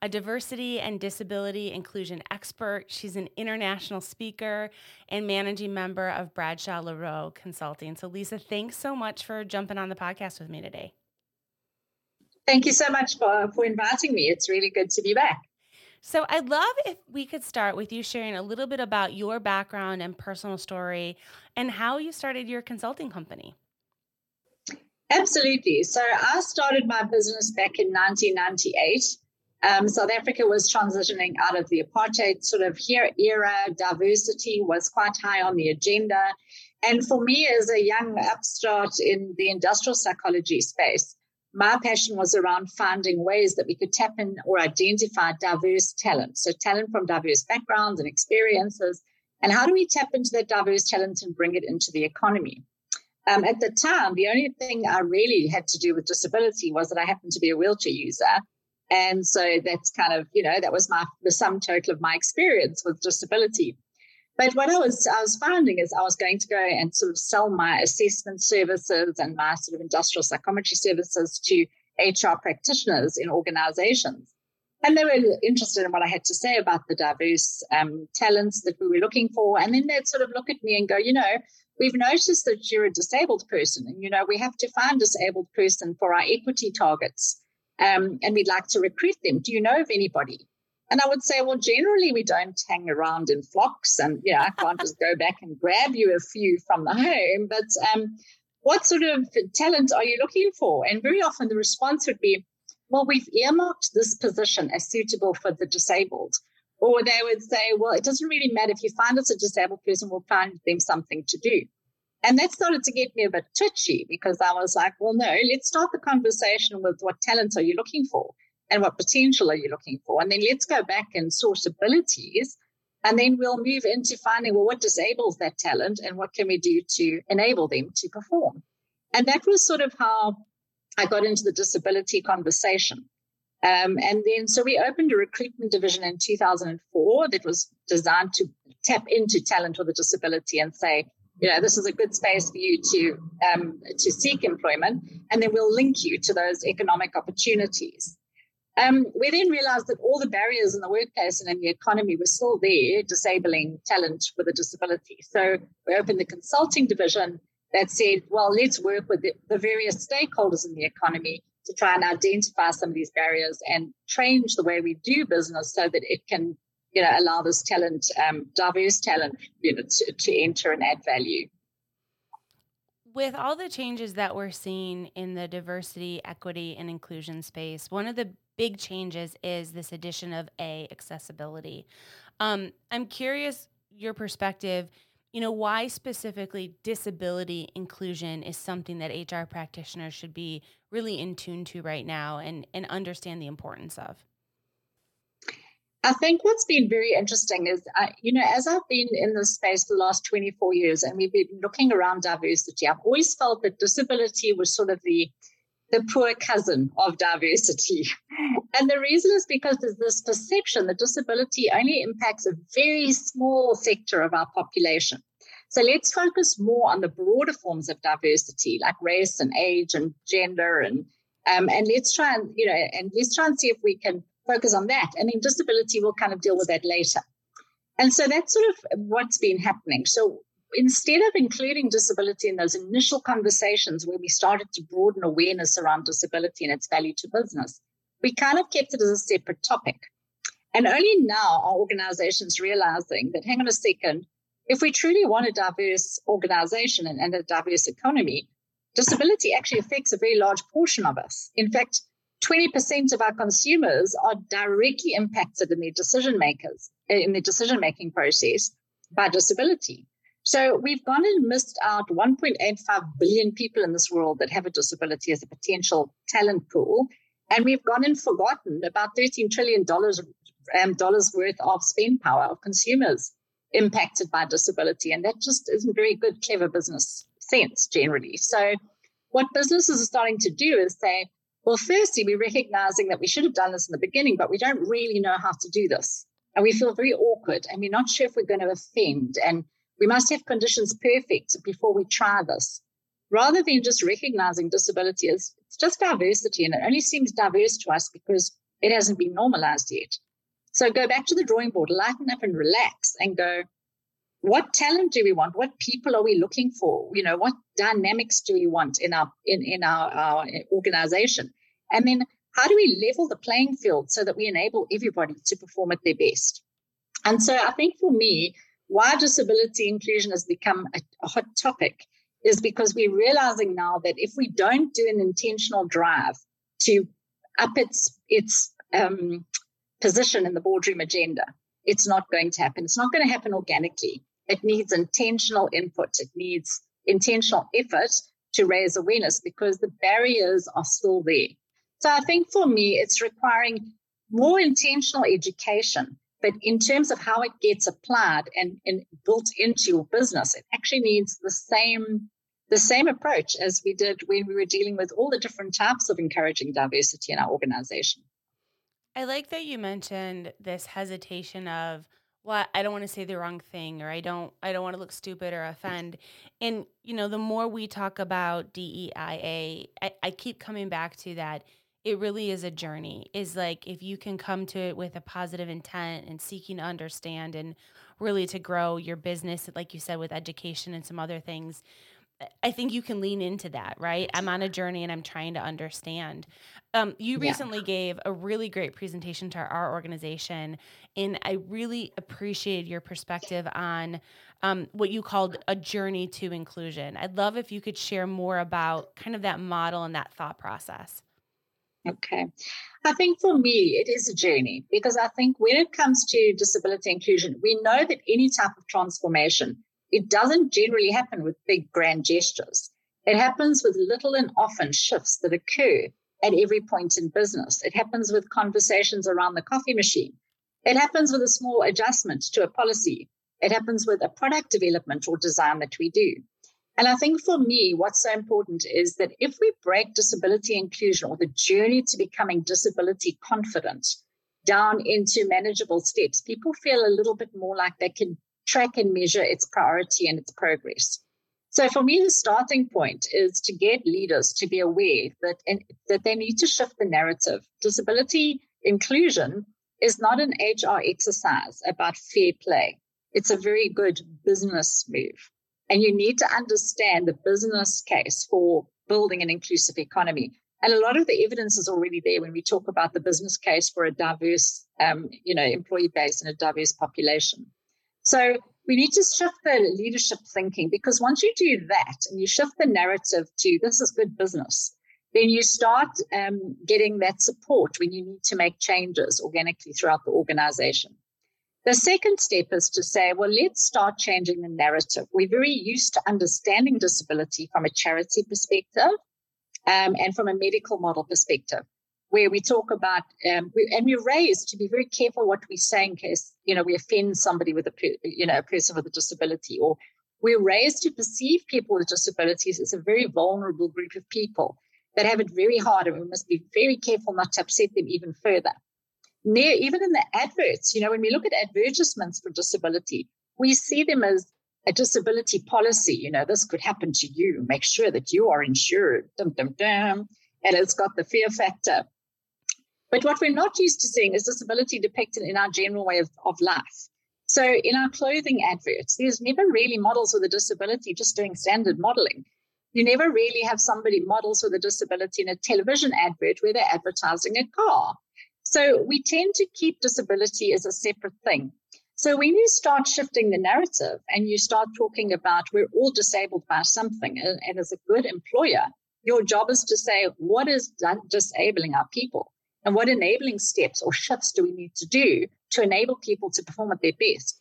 a diversity and disability inclusion expert. She's an international speaker and managing member of Bradshaw LeRoux Consulting. So, Lisa, thanks so much for jumping on the podcast with me today. Thank you so much for, for inviting me. It's really good to be back. So, I'd love if we could start with you sharing a little bit about your background and personal story and how you started your consulting company. Absolutely. So I started my business back in 1998. Um, South Africa was transitioning out of the apartheid sort of here era. Diversity was quite high on the agenda. And for me, as a young upstart in the industrial psychology space, my passion was around finding ways that we could tap in or identify diverse talent. So, talent from diverse backgrounds and experiences. And how do we tap into that diverse talent and bring it into the economy? Um, at the time, the only thing I really had to do with disability was that I happened to be a wheelchair user. And so that's kind of, you know, that was my the sum total of my experience with disability. But what I was I was finding is I was going to go and sort of sell my assessment services and my sort of industrial psychometry services to HR practitioners in organizations. And they were interested in what I had to say about the diverse um, talents that we were looking for. And then they'd sort of look at me and go, you know, we've noticed that you're a disabled person and you know we have to find disabled person for our equity targets um, and we'd like to recruit them. Do you know of anybody? And i would say well generally we don't hang around in flocks and you know i can't just go back and grab you a few from the home. But um, what sort of talent are you looking for? And very often the response would be well we've earmarked this position as suitable for the disabled. Or they would say, well, it doesn't really matter. If you find us a disabled person, we'll find them something to do. And that started to get me a bit twitchy because I was like, well, no, let's start the conversation with what talents are you looking for and what potential are you looking for? And then let's go back and source abilities. And then we'll move into finding, well, what disables that talent and what can we do to enable them to perform? And that was sort of how I got into the disability conversation. Um, and then, so we opened a recruitment division in 2004 that was designed to tap into talent with a disability and say, you know, this is a good space for you to um, to seek employment, and then we'll link you to those economic opportunities. Um, we then realized that all the barriers in the workplace and in the economy were still there, disabling talent with a disability. So we opened the consulting division that said, well, let's work with the, the various stakeholders in the economy to try and identify some of these barriers and change the way we do business so that it can you know allow this talent um, diverse talent you know to, to enter and add value with all the changes that we're seeing in the diversity equity and inclusion space one of the big changes is this addition of a accessibility um, i'm curious your perspective you know, why specifically disability inclusion is something that HR practitioners should be really in tune to right now and, and understand the importance of? I think what's been very interesting is, uh, you know, as I've been in this space for the last 24 years and we've been looking around diversity, I've always felt that disability was sort of the the poor cousin of diversity. And the reason is because there's this perception that disability only impacts a very small sector of our population. So let's focus more on the broader forms of diversity, like race and age and gender, and um, and let's try and you know, and let's try and see if we can focus on that. And then disability will kind of deal with that later. And so that's sort of what's been happening. So instead of including disability in those initial conversations where we started to broaden awareness around disability and its value to business, we kind of kept it as a separate topic. And only now are organizations realizing that, hang on a second, if we truly want a diverse organization and, and a diverse economy, disability actually affects a very large portion of us. In fact, 20% of our consumers are directly impacted in their decision makers, in their decision making process by disability. So we've gone and missed out 1.85 billion people in this world that have a disability as a potential talent pool. And we've gone and forgotten about $13 trillion um, dollars worth of spend power of consumers impacted by disability. And that just isn't very good, clever business sense generally. So, what businesses are starting to do is say, well, firstly, we're recognizing that we should have done this in the beginning, but we don't really know how to do this. And we feel very awkward and we're not sure if we're going to offend. And we must have conditions perfect before we try this. Rather than just recognizing disability as it's just diversity and it only seems diverse to us because it hasn't been normalized yet. So go back to the drawing board, lighten up and relax and go, what talent do we want? What people are we looking for? You know, what dynamics do we want in our in, in our, our eh, organization? And then how do we level the playing field so that we enable everybody to perform at their best? And so I think for me, why disability inclusion has become a, a hot topic is because we're realizing now that if we don't do an intentional drive to up its its um, position in the boardroom agenda, it's not going to happen. It's not going to happen organically. It needs intentional input. It needs intentional effort to raise awareness because the barriers are still there. So I think for me, it's requiring more intentional education. But in terms of how it gets applied and, and built into your business, it actually needs the same the same approach as we did when we were dealing with all the different types of encouraging diversity in our organization. I like that you mentioned this hesitation of well i don't want to say the wrong thing or i don't i don't want to look stupid or offend and you know the more we talk about deia I, I keep coming back to that it really is a journey is like if you can come to it with a positive intent and seeking to understand and really to grow your business like you said with education and some other things I think you can lean into that, right? I'm on a journey and I'm trying to understand. Um, you recently yeah. gave a really great presentation to our organization, and I really appreciated your perspective on um, what you called a journey to inclusion. I'd love if you could share more about kind of that model and that thought process. Okay. I think for me, it is a journey because I think when it comes to disability inclusion, we know that any type of transformation it doesn't generally happen with big grand gestures. It happens with little and often shifts that occur at every point in business. It happens with conversations around the coffee machine. It happens with a small adjustment to a policy. It happens with a product development or design that we do. And I think for me, what's so important is that if we break disability inclusion or the journey to becoming disability confident down into manageable steps, people feel a little bit more like they can track and measure its priority and its progress. So for me, the starting point is to get leaders to be aware that in, that they need to shift the narrative. Disability inclusion is not an HR exercise about fair play. It's a very good business move. And you need to understand the business case for building an inclusive economy. And a lot of the evidence is already there when we talk about the business case for a diverse, um, you know, employee base and a diverse population. So we need to shift the leadership thinking because once you do that and you shift the narrative to this is good business, then you start um, getting that support when you need to make changes organically throughout the organization. The second step is to say, well, let's start changing the narrative. We're very used to understanding disability from a charity perspective um, and from a medical model perspective where we talk about um, we, and we're raised to be very careful what we say in case you know we offend somebody with a you know a person with a disability or we're raised to perceive people with disabilities as a very vulnerable group of people that have it very hard and we must be very careful not to upset them even further Near, even in the adverts you know when we look at advertisements for disability we see them as a disability policy you know this could happen to you make sure that you are insured dum, dum, dum. and it's got the fear factor but what we're not used to seeing is disability depicted in our general way of, of life. So in our clothing adverts, there's never really models with a disability just doing standard modeling. You never really have somebody models with a disability in a television advert where they're advertising a car. So we tend to keep disability as a separate thing. So when you start shifting the narrative and you start talking about we're all disabled by something, and, as a good employer, your job is to say, what is disabling our people? And what enabling steps or shifts do we need to do to enable people to perform at their best?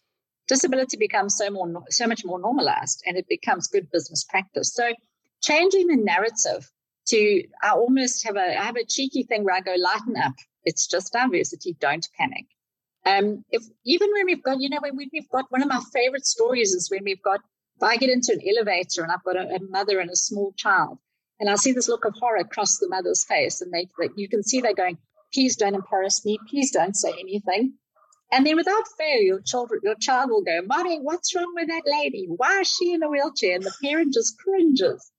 Disability becomes so more so much more normalized and it becomes good business practice. So changing the narrative to I almost have a I have a cheeky thing where I go lighten up. It's just diversity, don't panic. Um, if even when we've got, you know, when we've got one of my favorite stories is when we've got, if I get into an elevator and I've got a, a mother and a small child, and I see this look of horror across the mother's face, and they, you can see they're going, "Please don't embarrass me. Please don't say anything." And then without fail, your children, your child will go, Mommy, what's wrong with that lady? Why is she in a wheelchair? And the parent just cringes.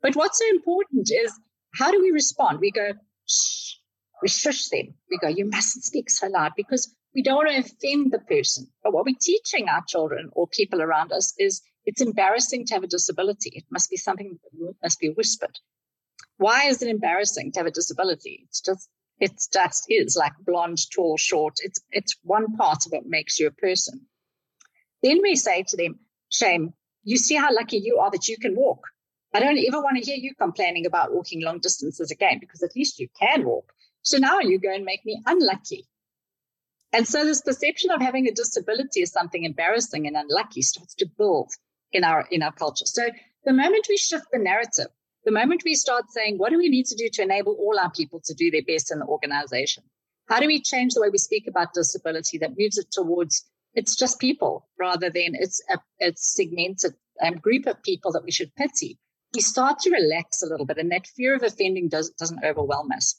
But what's so important is how do we respond? We go, shh, shush them. We go, you mustn't speak so loud because we don't want to offend the person. But what we're teaching our children or people around us is it's embarrassing to have a disability. It must be something that must be whispered. Why is it embarrassing to have a disability? It's just it's just is like blonde, tall, short. It's it's one part of what makes you a person. Then we say to them, shame, you see how lucky you are that you can walk. I don't ever want to hear you complaining about walking long distances again because at least you can walk. So now you go and make me unlucky. And so this perception of having a disability as something embarrassing and unlucky starts to build in our in our culture. So the moment we shift the narrative, the moment we start saying, what do we need to do to enable all our people to do their best in the organization? How do we change the way we speak about disability that moves it towards it's just people rather than it's a, a segmented um, group of people that we should pity? We start to relax a little bit, and that fear of offending does, doesn't overwhelm us.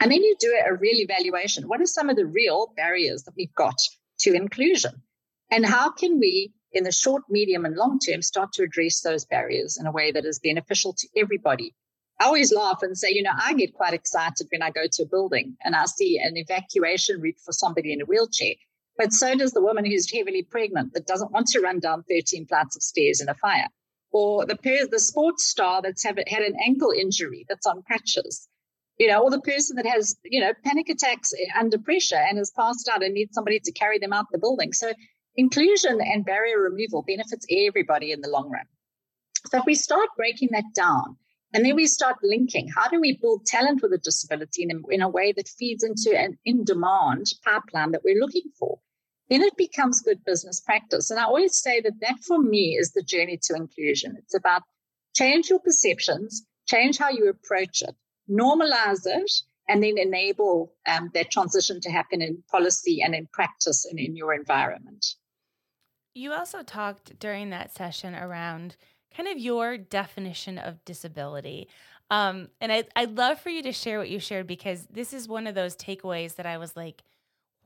And then you do a real evaluation. What are some of the real barriers that we've got to inclusion? And how can we, in the short, medium, and long term, start to address those barriers in a way that is beneficial to everybody? I always laugh and say, you know, I get quite excited when I go to a building and I see an evacuation route for somebody in a wheelchair. But so does the woman who's heavily pregnant that doesn't want to run down 13 flights of stairs in a fire. Or the, the sports star that's have, had an ankle injury that's on crutches you know, or the person that has, you know, panic attacks under pressure and is passed out and needs somebody to carry them out the building. So inclusion and barrier removal benefits everybody in the long run. So if we start breaking that down and then we start linking, how do we build talent with a disability in, in a way that feeds into an in demand pipeline that we're looking for? Then it becomes good business practice. And I always say that that for me is the journey to inclusion. It's about change your perceptions, change how you approach it, normalize it, and then enable um, that transition to happen in policy and in practice and in your environment. You also talked during that session around kind of your definition of disability. Um, and I, I'd love for you to share what you shared because this is one of those takeaways that I was like,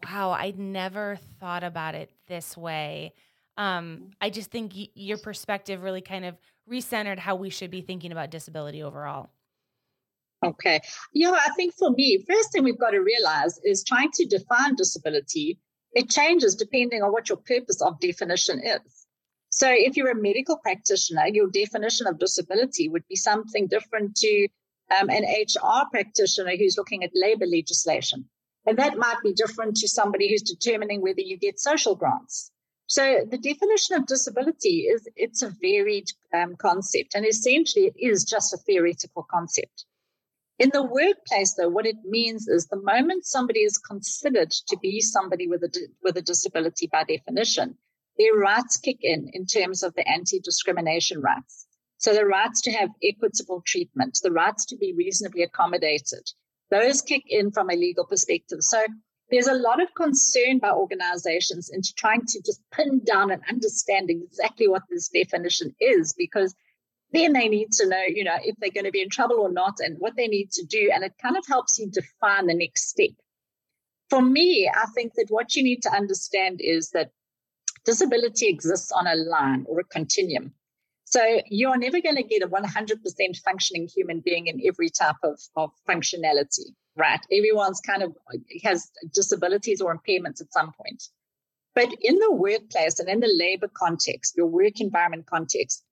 wow, I'd never thought about it this way. Um, I just think y- your perspective really kind of recentered how we should be thinking about disability overall. Okay. Know, I think for me, first thing we've got to realize is trying to define disability, it changes depending on what your purpose of definition is. So if you're a medical practitioner, your definition of disability would be something different to um, an HR practitioner who's looking at labor legislation. And that might be different to somebody who's determining whether you get social grants. So the definition of disability is it's a varied um, concept, and essentially it is just a theoretical concept. In the workplace, though, what it means is the moment somebody is considered to be somebody with a, with a disability by definition, their rights kick in in terms of the anti discrimination rights. So the rights to have equitable treatment, the rights to be reasonably accommodated, those kick in from a legal perspective. So there's a lot of concern by organizations into trying to just pin down and understand exactly what this definition is because then they need to know, you know, if they're going to be in trouble or not and what they need to do. And it kind of helps you define the next step. For me, I think that what you need to understand is that disability exists on a line or a continuum. So you're never going to get a 100% functioning human being in every type of, of functionality, right? Everyone's kind of has disabilities or impairments at some point. But in the workplace and in the labor context, your work environment context,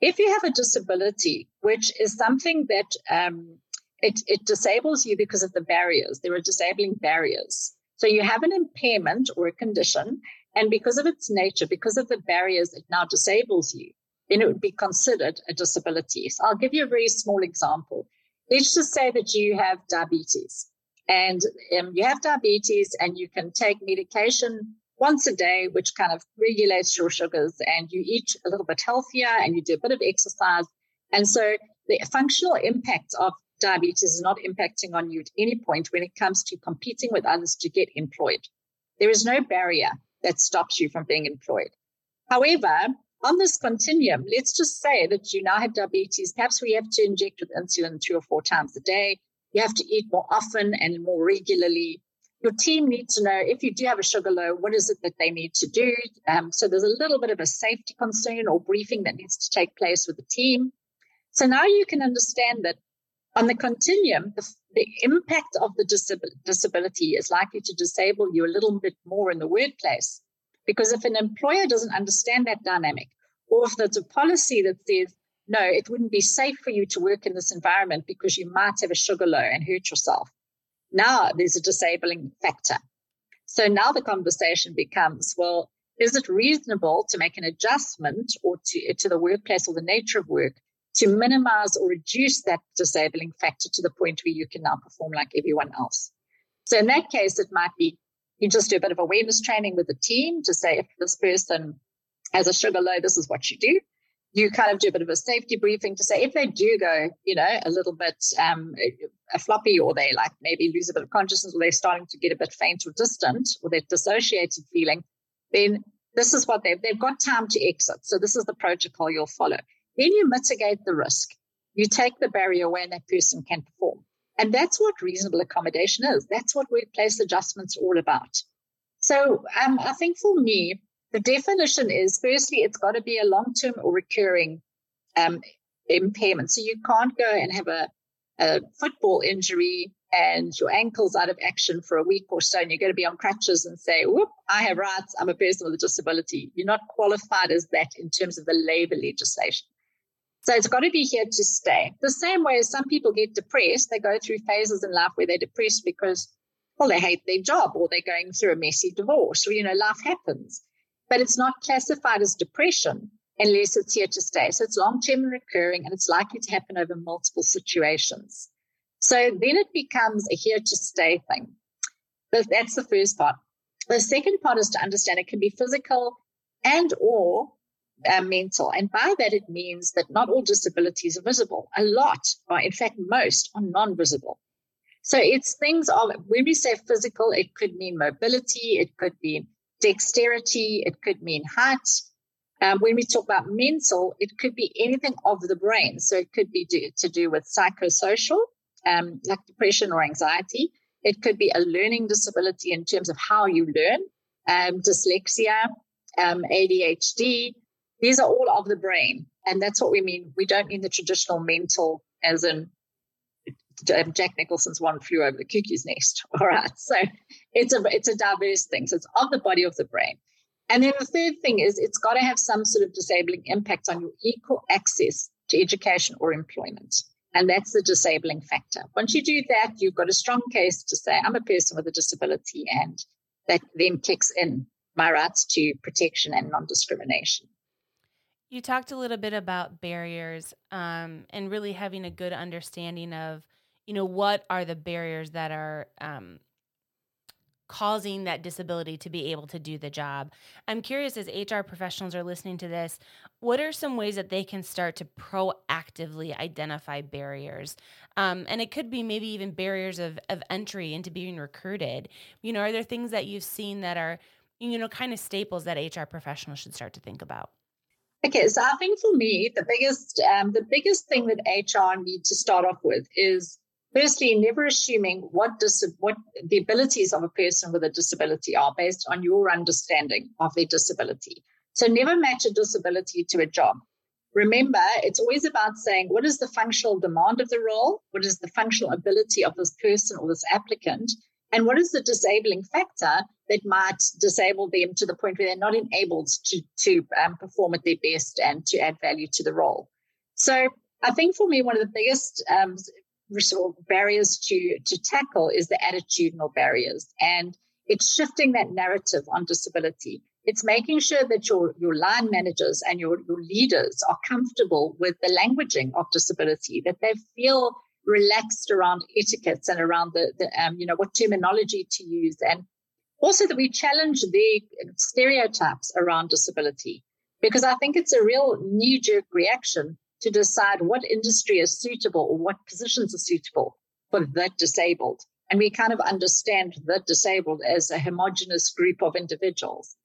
if you have a disability, which is something that um, it, it disables you because of the barriers, there are disabling barriers. So you have an impairment or a condition, and because of its nature, because of the barriers, it now disables you, then it would be considered a disability. So I'll give you a very small example. Let's just say that you have diabetes and um, you have diabetes and you can take medication once a day, which kind of regulates your sugars, and you eat a little bit healthier and you do a bit of exercise. And so the functional impact of diabetes is not impacting on you at any point when it comes to competing with others to get employed. There is no barrier that stops you from being employed. However, on this continuum, let's just say that you now have diabetes. Perhaps we have to inject with insulin two or four times a day. You have to eat more often and more regularly. Your team needs to know if you do have a sugar low, what is it that they need to do? Um, so there's a little bit of a safety concern or briefing that needs to take place with the team. So now you can understand that on the continuum, the, the impact of the disab- disability is likely to disable you a little bit more in the workplace. Because if an employer doesn't understand that dynamic, or if there's a policy that says, no, it wouldn't be safe for you to work in this environment because you might have a sugar low and hurt yourself. Now there's a disabling factor. So now the conversation becomes, well, is it reasonable to make an adjustment or to, to the workplace or the nature of work to minimize or reduce that disabling factor to the point where you can now perform like everyone else. So in that case, it might be you just do a bit of awareness training with the team to say if this person has a sugar low, this is what you do. You kind of do a bit of a safety briefing to say if they do go, you know, a little bit um, a floppy or they like maybe lose a bit of consciousness or they're starting to get a bit faint or distant or they're dissociated feeling, then this is what they've, they've got time to exit. So this is the protocol you'll follow. Then you mitigate the risk. You take the barrier away and that person can perform. And that's what reasonable accommodation is. That's what workplace adjustments all about. So um, I think for me, the definition is firstly, it's got to be a long term or recurring um, impairment. So you can't go and have a, a football injury and your ankle's out of action for a week or so, and you're going to be on crutches and say, whoop, I have rights, I'm a person with a disability. You're not qualified as that in terms of the labor legislation. So it's got to be here to stay. The same way as some people get depressed, they go through phases in life where they're depressed because, well, they hate their job or they're going through a messy divorce or, you know, life happens. But it's not classified as depression unless it's here to stay. So it's long term and recurring and it's likely to happen over multiple situations. So then it becomes a here to stay thing. That's the first part. The second part is to understand it can be physical and or uh, mental. And by that, it means that not all disabilities are visible. A lot, or in fact, most are non visible. So it's things of, when we say physical, it could mean mobility, it could mean dexterity, it could mean height. Um, when we talk about mental, it could be anything of the brain. So it could be do, to do with psychosocial, um, like depression or anxiety. It could be a learning disability in terms of how you learn, um, dyslexia, um, ADHD, these are all of the brain. And that's what we mean. We don't mean the traditional mental, as in Jack Nicholson's one flew over the cuckoo's nest. All right. So it's a it's a diverse thing. So it's of the body of the brain. And then the third thing is it's got to have some sort of disabling impact on your equal access to education or employment. And that's the disabling factor. Once you do that, you've got a strong case to say, I'm a person with a disability, and that then kicks in my rights to protection and non discrimination. You talked a little bit about barriers um, and really having a good understanding of, you know, what are the barriers that are um, causing that disability to be able to do the job. I'm curious as HR professionals are listening to this, what are some ways that they can start to proactively identify barriers? Um, and it could be maybe even barriers of, of entry into being recruited. You know, are there things that you've seen that are, you know, kind of staples that HR professionals should start to think about? Okay, so I think for me, the biggest um, the biggest thing that HR need to start off with is firstly never assuming what dis- what the abilities of a person with a disability are based on your understanding of their disability. So never match a disability to a job. Remember, it's always about saying what is the functional demand of the role, what is the functional ability of this person or this applicant, and what is the disabling factor that might disable them to the point where they're not enabled to, to um, perform at their best and to add value to the role? So I think for me, one of the biggest um, barriers to, to tackle is the attitudinal barriers. And it's shifting that narrative on disability. It's making sure that your, your line managers and your, your leaders are comfortable with the languaging of disability, that they feel relaxed around etiquettes and around the, the um, you know, what terminology to use. And also that we challenge the stereotypes around disability, because I think it's a real knee jerk reaction to decide what industry is suitable or what positions are suitable for the disabled. and we kind of understand the disabled as a homogenous group of individuals.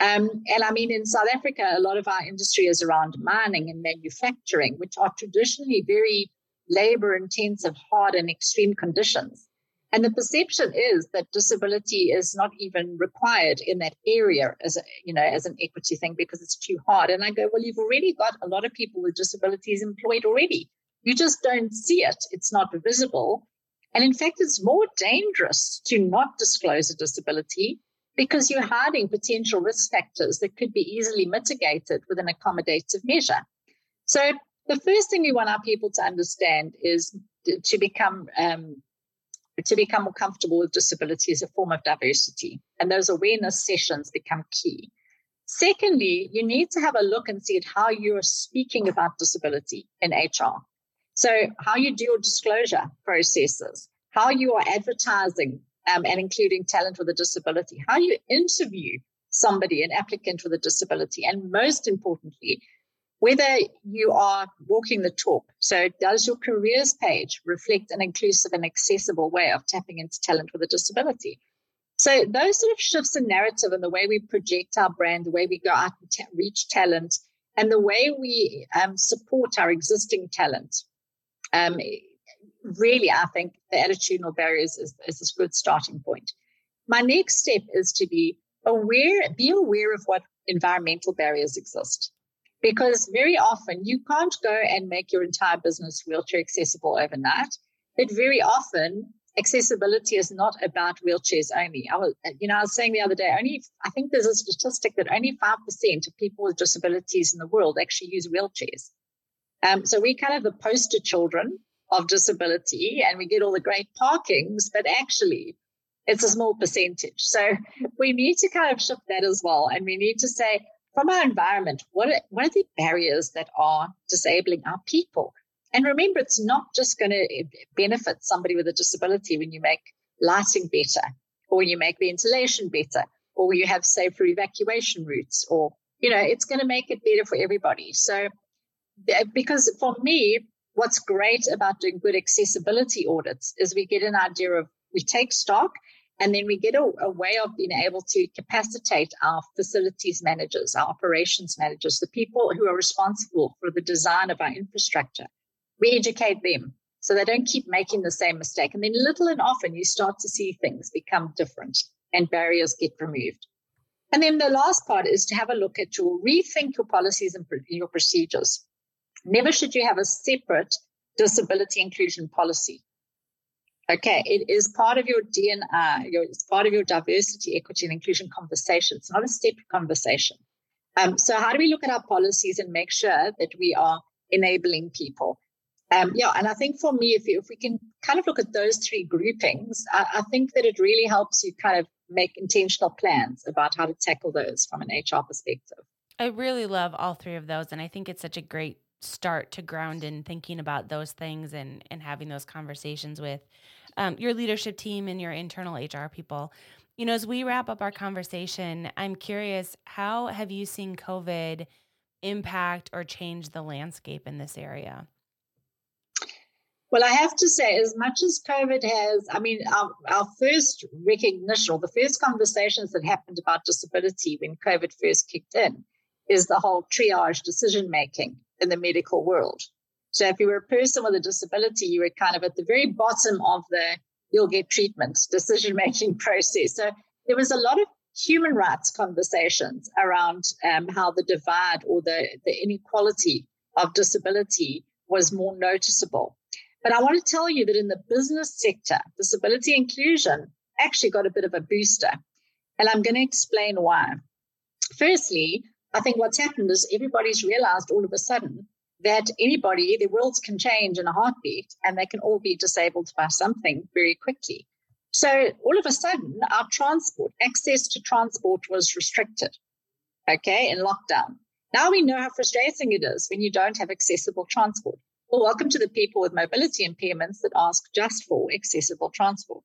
Um, and I mean, in South Africa, a lot of our industry is around mining and manufacturing, which are traditionally very labor intensive, hard, and extreme conditions. And the perception is that disability is not even required in that area as a, you know, as an equity thing because it's too hard. And I go, well, you've already got a lot of people with disabilities employed already. You just don't see it. It's not visible. And in fact, it's more dangerous to not disclose a disability because you're hiding potential risk factors that could be easily mitigated with an accommodative measure. So the first thing we want our people to understand is to become um, to become more comfortable with disability as a form of diversity, and those awareness sessions become key. Secondly, you need to have a look and see at how you're speaking about disability in HR. So, how you do your disclosure processes, how you are advertising um, and including talent with a disability, how you interview somebody, an applicant with a disability, and most importantly, whether you are walking the talk. So, does your careers page reflect an inclusive and accessible way of tapping into talent with a disability? So, those sort of shifts in narrative and the way we project our brand, the way we go out and reach talent, and the way we um, support our existing talent um, really, I think the attitudinal barriers is, is a good starting point. My next step is to be aware, be aware of what environmental barriers exist. Because very often you can't go and make your entire business wheelchair accessible overnight. But very often accessibility is not about wheelchairs only. I was, you know, I was saying the other day, only I think there's a statistic that only five percent of people with disabilities in the world actually use wheelchairs. Um, so we kind of the poster children of disability and we get all the great parkings, but actually it's a small percentage. So we need to kind of shift that as well. And we need to say, from our environment, what are, what are the barriers that are disabling our people? And remember, it's not just going to eh, benefit somebody with a disability when you make lighting better, or you make ventilation better, or you have safer evacuation routes, or, you know, it's going to make it better for everybody. So because for me, what's great about doing good accessibility audits is we get an idea of we take stock and then we get a, a, way of being able to capacitate our facilities managers, our operations managers, the people who are responsible for the design of our infrastructure. We educate them so they don't keep making the same mistake. And then little and often you start to see things become different and barriers get removed. And then the last part is to have a look at your rethink your policies and your procedures. Never should you have a separate disability inclusion policy. Okay, it is part of your DNA, your, it's part of your diversity, equity, and inclusion conversation. It's not a separate conversation. Um, so, how do we look at our policies and make sure that we are enabling people? Um, yeah, and I think for me, if, you, if we can kind of look at those three groupings, I, I think that it really helps you kind of make intentional plans about how to tackle those from an HR perspective. I really love all three of those. And I think it's such a great start to ground in thinking about those things and and having those conversations with um, your leadership team and your internal HR people. You know, as we wrap up our conversation, I'm curious how have you seen COVID impact or change the landscape in this area? Well, I have to say, as much as COVID has, I mean, our, our first recognition or the first conversations that happened about disability when COVID first kicked in is the whole triage decision making in the medical world. So if you were a person with a disability, you were kind of at the very bottom of the you'll get treatment decision making process. So there was a lot of human rights conversations around um, how the divide or the, the inequality of disability was more noticeable. But I want to tell you that in the business sector, disability inclusion actually got a bit of a booster. And I'm going to explain why. Firstly, I think what's happened is everybody's realized all of a sudden that anybody, their worlds can change in a heartbeat and they can all be disabled by something very quickly. So all of a sudden, our transport, access to transport was restricted, okay, in lockdown. Now we know how frustrating it is when you don't have accessible transport. Well, welcome to the people with mobility impairments that ask just for accessible transport.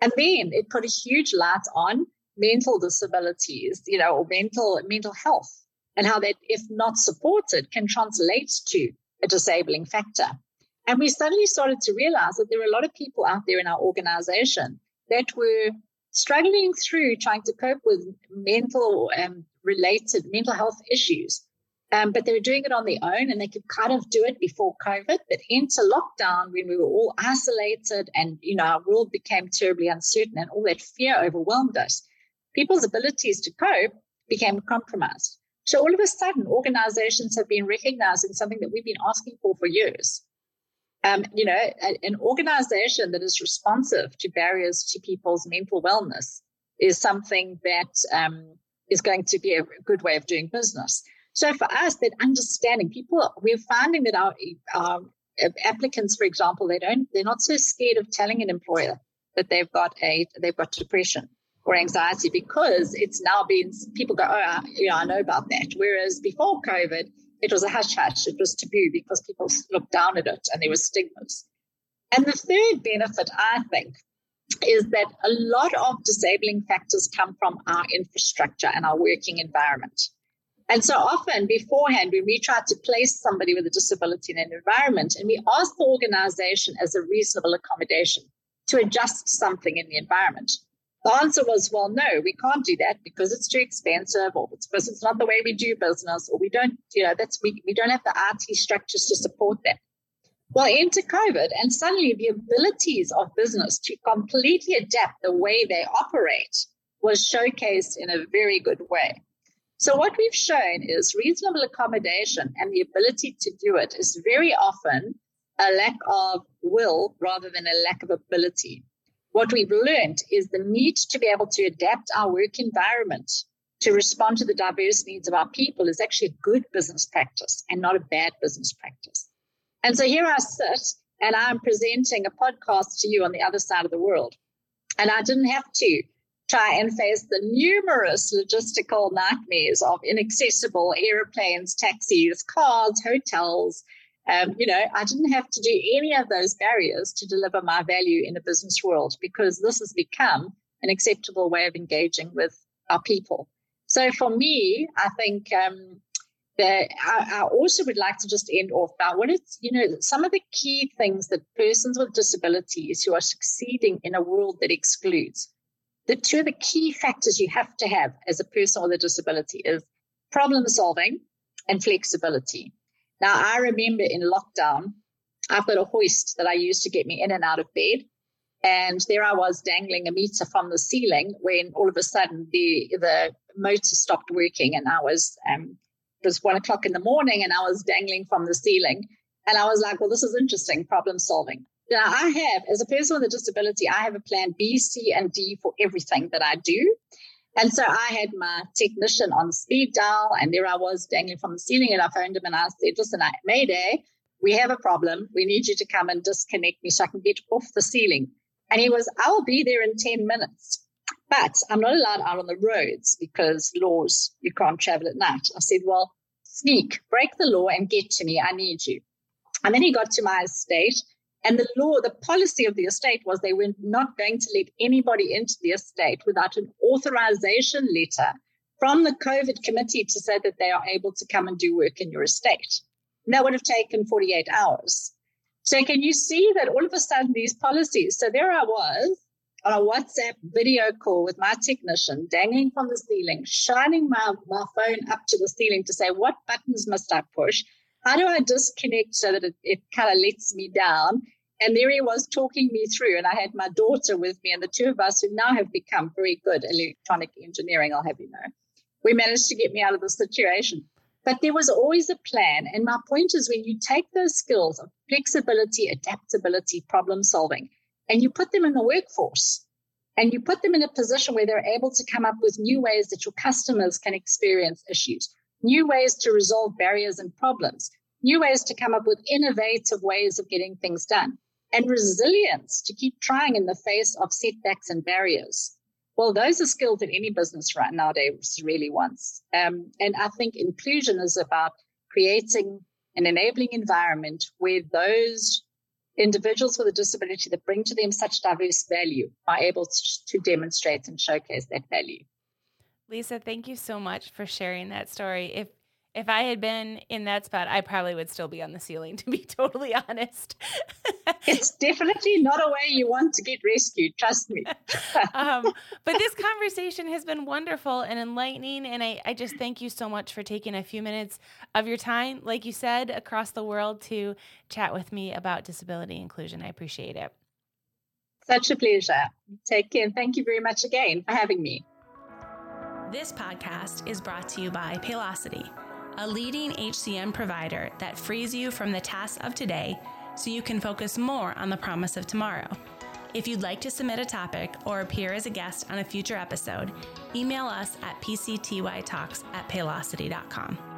And then it put a huge light on mental disabilities, you know, or mental mental health, and how that, if not supported, can translate to a disabling factor. And we suddenly started to realize that there were a lot of people out there in our organization that were struggling through trying to cope with mental um, related mental health issues. Um, but they were doing it on their own and they could kind of do it before COVID. But into lockdown, when we were all isolated and, you know, our world became terribly uncertain and all that fear overwhelmed us, people's abilities to cope became compromised. So all of a sudden, organizations have been recognizing something that we've been asking for for years. Um, you know, an organization that is responsive to barriers to people's mental wellness is something that um, is going to be a good way of doing business. So for us, that understanding people, we're finding that our, our applicants, for example, they don't, they're not so scared of telling an employer that they've got a, they've got depression or anxiety because it's now been, people go, oh, yeah, I know about that. Whereas before COVID, it was a hush hush. It was taboo because people looked down at it and there were stigmas. And the third benefit, I think, is that a lot of disabling factors come from our infrastructure and our working environment. And so often beforehand, when we try to place somebody with a disability in an environment and we ask the organization as a reasonable accommodation to adjust something in the environment, the answer was, well, no, we can't do that because it's too expensive or it's because it's not the way we do business or we don't, you know, that's we, we don't have the IT structures to support that. Well, into COVID, and suddenly the abilities of business to completely adapt the way they operate was showcased in a very good way. So what we've shown is reasonable accommodation and the ability to do it is very often a lack of will rather than a lack of ability. What we've learned is the need to be able to adapt our work environment to respond to the diverse needs of our people is actually a good business practice and not a bad business practice. And so here I sit and I'm presenting a podcast to you on the other side of the world. And I didn't have to try and face the numerous logistical nightmares of inaccessible airplanes, taxis, cars, hotels. Um, you know, I didn't have to do any of those barriers to deliver my value in the business world because this has become an acceptable way of engaging with our people. So for me, I think um, that I, I, also would like to just end off by what it's, you know, some of the key things that persons with disabilities who are succeeding in a world that excludes the two of the key factors you have to have as a person with a disability is problem solving and flexibility. Now, I remember in lockdown, I've got a hoist that I used to get me in and out of bed. And there I was dangling a meter from the ceiling when all of a sudden the the motor stopped working and I was um it was one o'clock in the morning and I was dangling from the ceiling. And I was like, well, this is interesting, problem solving. Now, I have, as a person with a disability, I have a plan B, C, and D for everything that I do. And so I had my technician on speed dial, and there I was dangling from the ceiling. And I phoned him and I said, Listen, Mayday, we have a problem. We need you to come and disconnect me so I can get off the ceiling. And he was, I'll be there in 10 minutes. But I'm not allowed out on the roads because laws, you can't travel at night. I said, Well, sneak, break the law and get to me. I need you. And then he got to my estate and the law, the policy of the estate was they were not going to let anybody into the estate without an authorization letter from the COVID committee to say that they are able to come and do work in your estate. And that would have taken 48 hours. So can you see that all of a sudden these policies? So there I was on a WhatsApp video call with my technician, dangling from the ceiling, shining my, my phone up to the ceiling to say, what buttons must I push? How do I disconnect so that it, it kind of lets me down? And there he was talking me through, and I had my daughter with me, and the two of us who now have become very good electronic engineering, I'll have you know. We managed to get me out of the situation. But there was always a plan. And my point is when you take those skills of flexibility, adaptability, problem solving, and you put them in the workforce, and you put them in a position where they're able to come up with new ways that your customers can experience issues new ways to resolve barriers and problems, new ways to come up with innovative ways of getting things done, and resilience to keep trying in the face of setbacks and barriers. Well, those are skills that any business right nowadays really wants. Um, and I think inclusion is about creating an enabling environment where those individuals with a disability that bring to them such diverse value are able to, to demonstrate and showcase that value. Lisa, thank you so much for sharing that story. If if I had been in that spot, I probably would still be on the ceiling, to be totally honest. it's definitely not a way you want to get rescued, trust me. um, but this conversation has been wonderful and enlightening. And I, I just thank you so much for taking a few minutes of your time, like you said, across the world to chat with me about disability inclusion. I appreciate it. Such a pleasure. Take care. Thank you very much again for having me. This podcast is brought to you by Paylocity a leading HCM provider that frees you from the tasks of today so you can focus more on the promise of tomorrow. If you'd like to submit a topic or appear as a guest on a future episode, email us at pctytalks at paylocity.com.